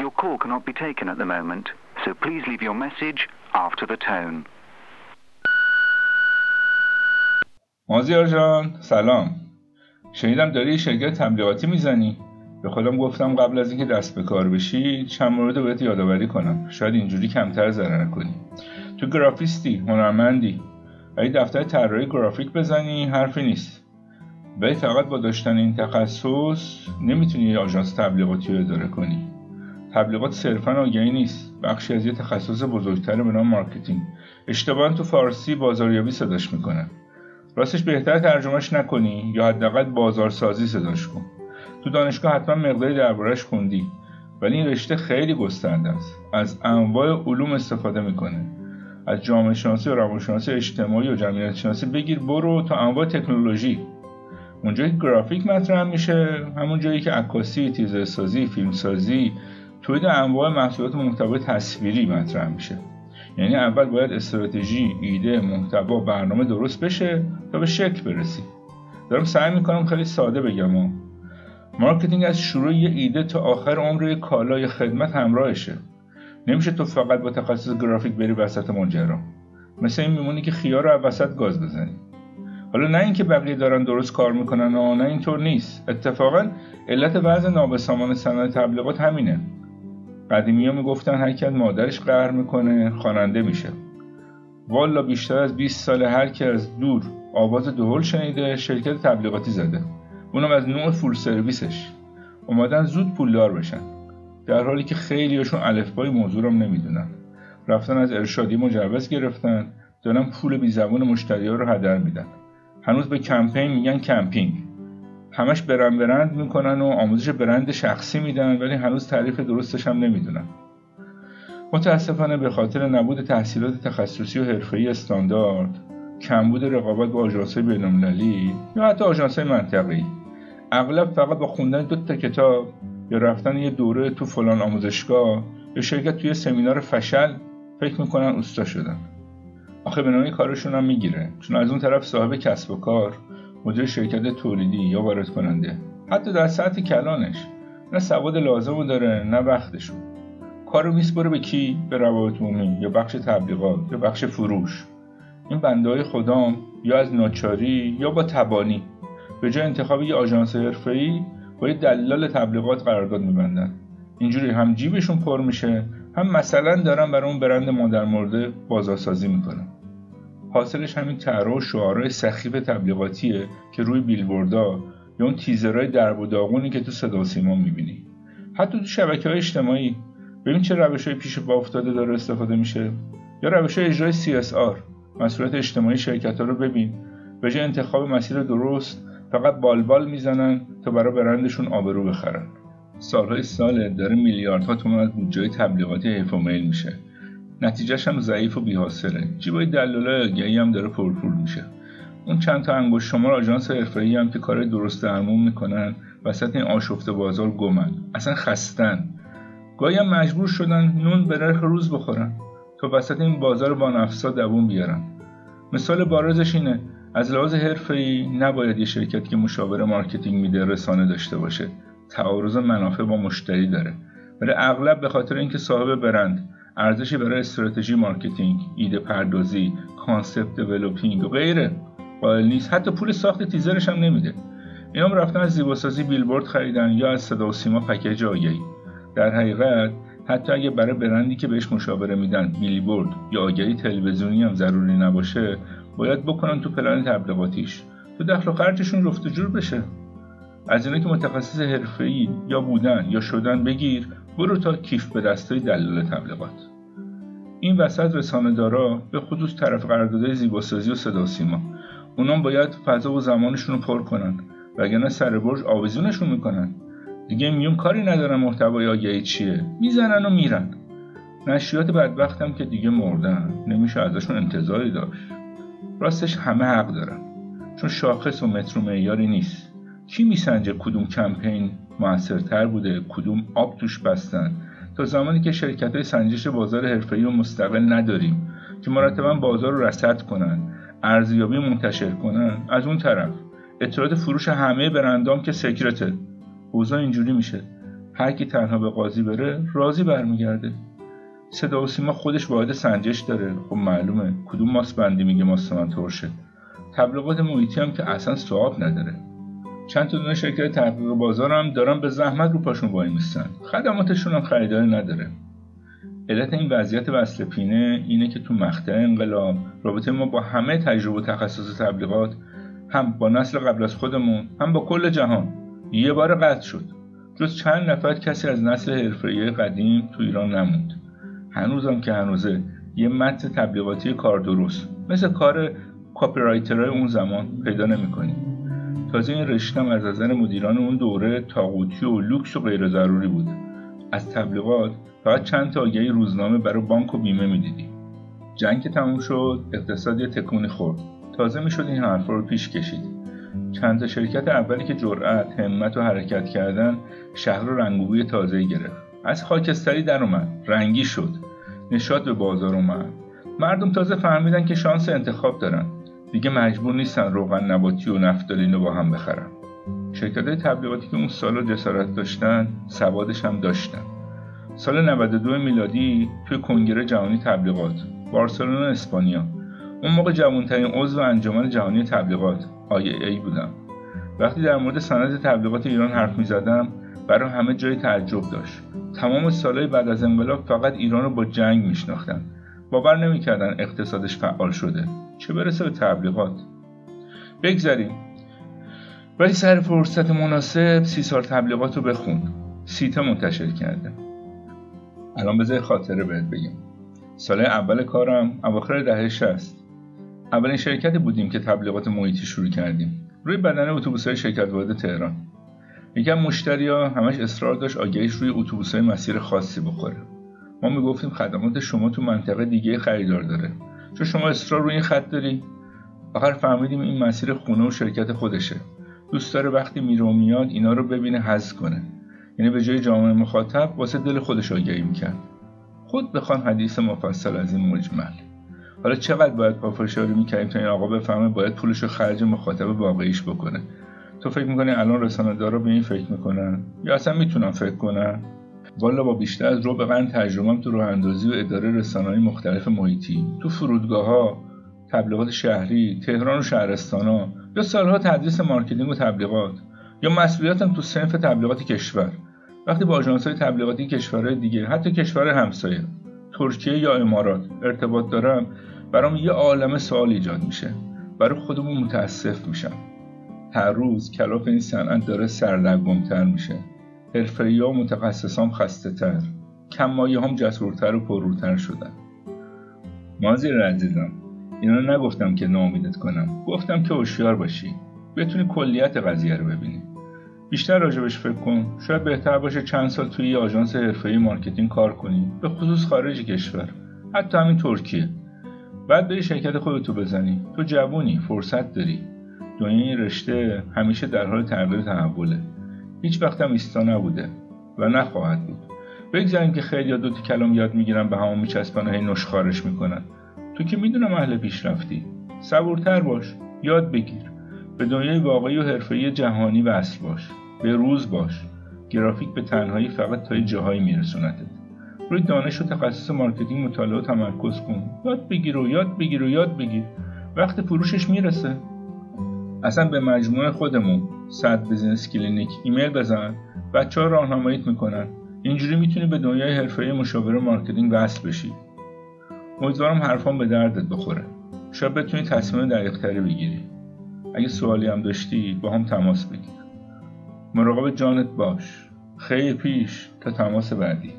Your call cannot be taken at the moment, so please leave your message after the tone. مازیار جان سلام. شنیدم داری شرکت تبلیغاتی می‌زنی. به خودم گفتم قبل از اینکه دست به کار بشی چند مورد بهت یادآوری کنم. شاید اینجوری کمتر ضرر کنی. تو گرافیستی هنرمندی. اگه دفتر طراحی گرافیک بزنی حرفی نیست. ولی فقط با داشتن این تخصص نمی‌تونی آژانس تبلیغاتی رو اداره کنی. تبلیغات صرفا آگهی نیست. بخشی از یه تخصص بزرگتر به نام marketing. اشتباها تو فارسی بازاریابی صداش می‌کنن. راستش بهتر ترجمهش نکنی یا حداقل بازارسازی صداش کن. تو دانشگاه حتما مقداری دربارهش خوندی. ولی این رشته خیلی گسترده است. از انواع علوم استفاده می‌کنه. از جامعه شناسی و روانشناسی اجتماعی و جمعیت شناسی بگیر برو تا انواع تکنولوژی. اونجایی که گرافیک مطرح میشه همون جایی که عکاسی تیزر سازی فیلم سازی تولید انواع محصولات محتوای تصویری مطرح میشه. یعنی اول باید استراتژی ایده محتوا برنامه درست بشه تا به شکل برسی. دارم سعی می‌کنم خیلی ساده بگم. و marketing از شروع یه ایده تا آخر عمر کالا یا خدمت همراهشه. نمیشه تو فقط با تخصص گرافیک بری وسط ماجرا. مثل این می‌مونه که خیار رو وسط گاز بزنی. حالا نه اینکه بقیه دارن درست کار می‌کنن و نه اینطور نیست. اتفاقا علت وضع نابسامان صنایع تبلیغات همینه. قدیمی ها می‌گفتن هر کی مادرش قهر می‌کنه خواننده میشه. والا بیشتر از 20 سال هر کی از دور آواز دهل شنیده شرکت تبلیغاتی زده. اونم از نوع فول سرویسش اومدن زود پولدار بشن. در حالی که خیلیاشون الفبای موضوع رو نمی‌دونن. رفتن از ارشادی مجوز گرفتن. دارن پول بی زبون مشتری ها رو هدر میدن. هنوز به کمپین میگن کمپینگ. همش برند برند می‌کنن و آموزش برند شخصی میدن ولی هنوز تعریف درستش هم نمی‌دونن. متاسفانه به خاطر نبود تحصیلات تخصصی و حرفه‌ای استاندارد کمبود رقابت با آژانس‌های بین‌المللی یا حتی آژانس‌های منطقه‌ای اغلب فقط با خوندن دو تا کتاب یا رفتن یه دوره تو فلان آموزشگاه یا شرکت توی سمینار فشل فکر می‌کنن اوستا شدن. آخه به نوعی کارشون هم می‌گیره. چون از اون طرف صاحب کسب و کار مدیر شرکت تولیدی یا وارد کننده. حتی در سطح کلانش. نه سواد لازمو داره نه وقتشون کارو میسپره به کی؟ به روابط عمومی یا بخش تبلیغات یا بخش فروش. این بنده های خدام یا از ناچاری یا با تبانی. به جای انتخاب یه آژانس حرفه‌ای با یه دلال تبلیغات قرارداد میبندن. اینجوری هم جیبشون پر میشه هم مثلا دارن برای اون برند مادر مرده بازارسازی می‌کنن. حاصلش همین طرح و شعارهای سخیف تبلیغاتیه که روی بیلبوردا یا اون تیزرهای درب و داغونی که تو صدا سیما می‌بینی. حتی تو شبکه های اجتماعی. ببین چه روش های پیش با افتاده داره استفاده میشه. یا روش های اجرای CSR مسئولیت اجتماعی شرکت ها رو ببین. به جای انتخاب مسیر درست. فقط بالبال می‌زنن تا برای برندشون آبرو بخرن. سالهای ساله داره میلیاردها تومن از بودجه تبلیغاتی حیف میشه. نتیجهش هم ضعیف و بیحاصله. جیبای دلالای آگهی هم داره پرپول میشه. اون چند تا انگشت شمار آژانس حرفه‌ای هم که کار درست درمون می‌کنن وسط این آشفته بازار گمن. اصلا خستن. گاهی هم مجبور شدن نون به نرخ روز بخورن تا وسط این بازار با نفسا دووم بیارن. مثال بارزش اینه از لحاظ حرفه‌ای نباید یه شرکت که مشاور marketing میده رسانه داشته باشه. تعارض منافع با مشتری داره. ولی اغلب به خاطر اینکه صاحب برند ارزشی برای استراتژی marketing ایده پردازی concept developing و غیره. قائل نیست. حتی پول ساخت تیزرش هم نمیده. اینا رفتن از زیباسازی بیلبورد خریدن یا از صدا و سیما پکیج آگهی. در حقیقت حتی اگه برای برندی که بهش مشاوره میدن بیلبورد یا آگهی تلویزیونی هم ضروری نباشه باید بکنن تو پلن تبلیغاتیش. تو دخل و خرجشون رفت جور بشه. از اینا که متخصص حرفه‌ای یا بودن یا شدن بگیر برو تا کیف به دستای دلال تبلیغات. این وسط رسانه دارا به خصوص طرف قراردادهای زیباسازی و صدا سیما. اونام باید فضا و زمانشون رو پر کنن وگرنه سر برج آویزونشون می‌کنن. دیگه میون کاری ندارن محتوای آگهی چیه. می‌زنن و میرن. نشریات بدبختم که دیگه مردن. نمیشه ازشون انتظاری داشت. راستش همه حق دارن. چون شاخص و متر و معیاری نیست. کی میسنجه کدوم کمپین موثرتر بوده. کدوم آب توش بستن؟ تا زمانی که شرکت های سنجش بازار حرفه‌ای و مستقل نداریم که مرتبا بازار رو رصد کنن ارزیابی منتشر کنن. از اون طرف اطلاعات فروش همه برندام که سکرته. اوضاع اینجوری میشه. هر کی تنها به قاضی بره راضی برمیگرده. صدا و سیما خودش واحد سنجش داره. خب معلومه. کدوم ماست بندی میگه ماست من ترشه. تبلیغات محیطی هم که اصلا سواب نداره. چند تا دونه شرکت تحقیق بازار هم دارن به زحمت رو پاشون وای میستن. خدماتشون هم خریداری نداره. علت این وضعیت وصل پینه اینه که تو مقطع انقلاب رابطه ما با همه تجربه و تخصص تبلیغات هم با نسل قبل از خودمون هم با کل جهان یه بار قطع شد. جز چند نفر کسی از نسل حرفه‌ای قدیم تو ایران نموند. هنوزم که هنوزه یه متن تبلیغاتی کار درست مثل کار copywriter های اون زمان پیدا نمی‌کنیم. تازه این رشتم از نظر مدیران اون دوره طاغوتی و لوکس و غیر ضروری بود. از تبلیغات فقط چند تا آگهی روزنامه برای بانک و بیمه می‌دیدیم. جنگ که تموم شد اقتصاد یه تکونی خورد. تازه می‌شد این حرفا رو پیش کشید. چند تا شرکت اولی که جرأت همت و حرکت کردن شهر رو رنگوبوی تازه گرفت. از خاکستری در اومد. رنگی شد. نشاد به بازار اومد. مردم تازه فهمیدن که شانس انتخاب دارن. دیگه مجبور نیستن روغن نباتی و نفتالین رو با هم بخرن. شرکت تبلیغاتی که اون سال جسارت داشتن سوادش هم داشتن. سال 92 میلادی توی کنگره جهانی تبلیغات بارسلونا اسپانیا. اون موقع جوانترین عضو انجمن جهانی تبلیغات ای بودم. وقتی در مورد صنعت تبلیغات ایران حرف می زدم برای همه جای تعجب داشت. تمام سالهای بعد از انقلاب فقط ایران رو با جنگ میشناختن. باور نمی‌کردن اقتصادش فعال شده. چه برسه به تبلیغات؟ بگذاریم ولی سر فرصت مناسب سی سال تبلیغات رو بخون. سیتا منتشر کرده الان بذار خاطره بهت بگم. سال اول کارم اواخر دهه 60 اولین شرکتی بودیم که تبلیغات محیطی شروع کردیم. روی بدن اتوبوس های شرکت وارد تهران. یکم مشتریا همش اصرار داشت آگهیش روی اتوبوس های مسیر خاصی بخوره. ما می‌گفتیم خدمات شما تو منطقه دیگه خریدار داره. چون شما اصرار روی این خط داری آخر فهمیدیم این مسیر خونه و شرکت خودشه. دوست داره وقتی میره و میاد اینا رو ببینه حذف کنه. یعنی به جای جامعه مخاطب واسه دل خودش آگهی می‌کرد. خود بخوان حدیث مفصل از این مجمل حالا چقدر باید پافشاری می‌کردیم تا این آقا بفهمه باید پولش رو خرج مخاطب واقعیش بکنه؟ تو فکر می‌کنی الان رسانه دارا به این فکر می‌کنن؟ یا اصلا می‌تونن فکر کنن؟ والا با بیشتر از رو قرن تجربهم تو راه و اداره رسانه‌های مختلف محیطی تو فرودگاه ها تبلیغات شهری تهران و شهرستان ها با سالها تدریس marketing و تبلیغات یا مسئولیتم تو صنف تبلیغات کشور. وقتی با آژانس های تبلیغاتی کشورهای دیگه حتی کشور همسایه ترکیه یا امارات ارتباط دارم برام یه عالم سوال ایجاد میشه. برای خودمون متاسف میشم. هر روز کلاف این صنعت داره سردرگمتر میشه. حرفه‌ای و متخصصان خسته تر کم‌مایه‌ها هم جسورتر و پرروتر شدن. مازیار عزیزم اینا نگفتم که ناامیدت کنم. گفتم که هوشیار باشی. بتونی کلیت قضیه رو ببینی. بیشتر راجبش فکر کن. شاید بهتر باشه چند سال توی یه آژانس حرفه‌ای marketing کار کنی. به خصوص خارج کشور. حتی همین ترکیه. بعد بری شرکت خودتو بزنی. تو جوونی فرصت داری. دنیای رشته همیشه در حال تغییر تحوله. هیچ وقت هم ایستا نبوده و نخواهد بود. بگذریم که خیلیا دو تا کلام یاد می‌گیرن به همون میچسبن و هی نشخارش می‌کنن. تو که می‌دونم اهل پیشرفتی. صبورتر باش یاد بگیر. به دنیای واقعی و حرفه‌ای جهانی وصل باش. به روز باش. گرافیک به تنهایی فقط تا جاهایی میرسونتت روی دانش و تخصص marketing مطالعه و تمرکز کن. یاد بگیر و یاد بگیر و یاد بگیر. وقت فروشش می‌رسه. اصلا به مجموعه خودمون صد business clinic ایمیل بزن. بچه ها راهنماییت می‌کنن. اینجوری می‌تونی به دنیای حرفه مشاور marketing وصل بشی. امیدوارم حرفام به دردت بخوره. شاید بتونی تصمیم دقیقتری بگیری. اگه سوالی هم داشتی باهام تماس بگیر. مراقب جانت باش. خیلی پیش تا تماس بعدی.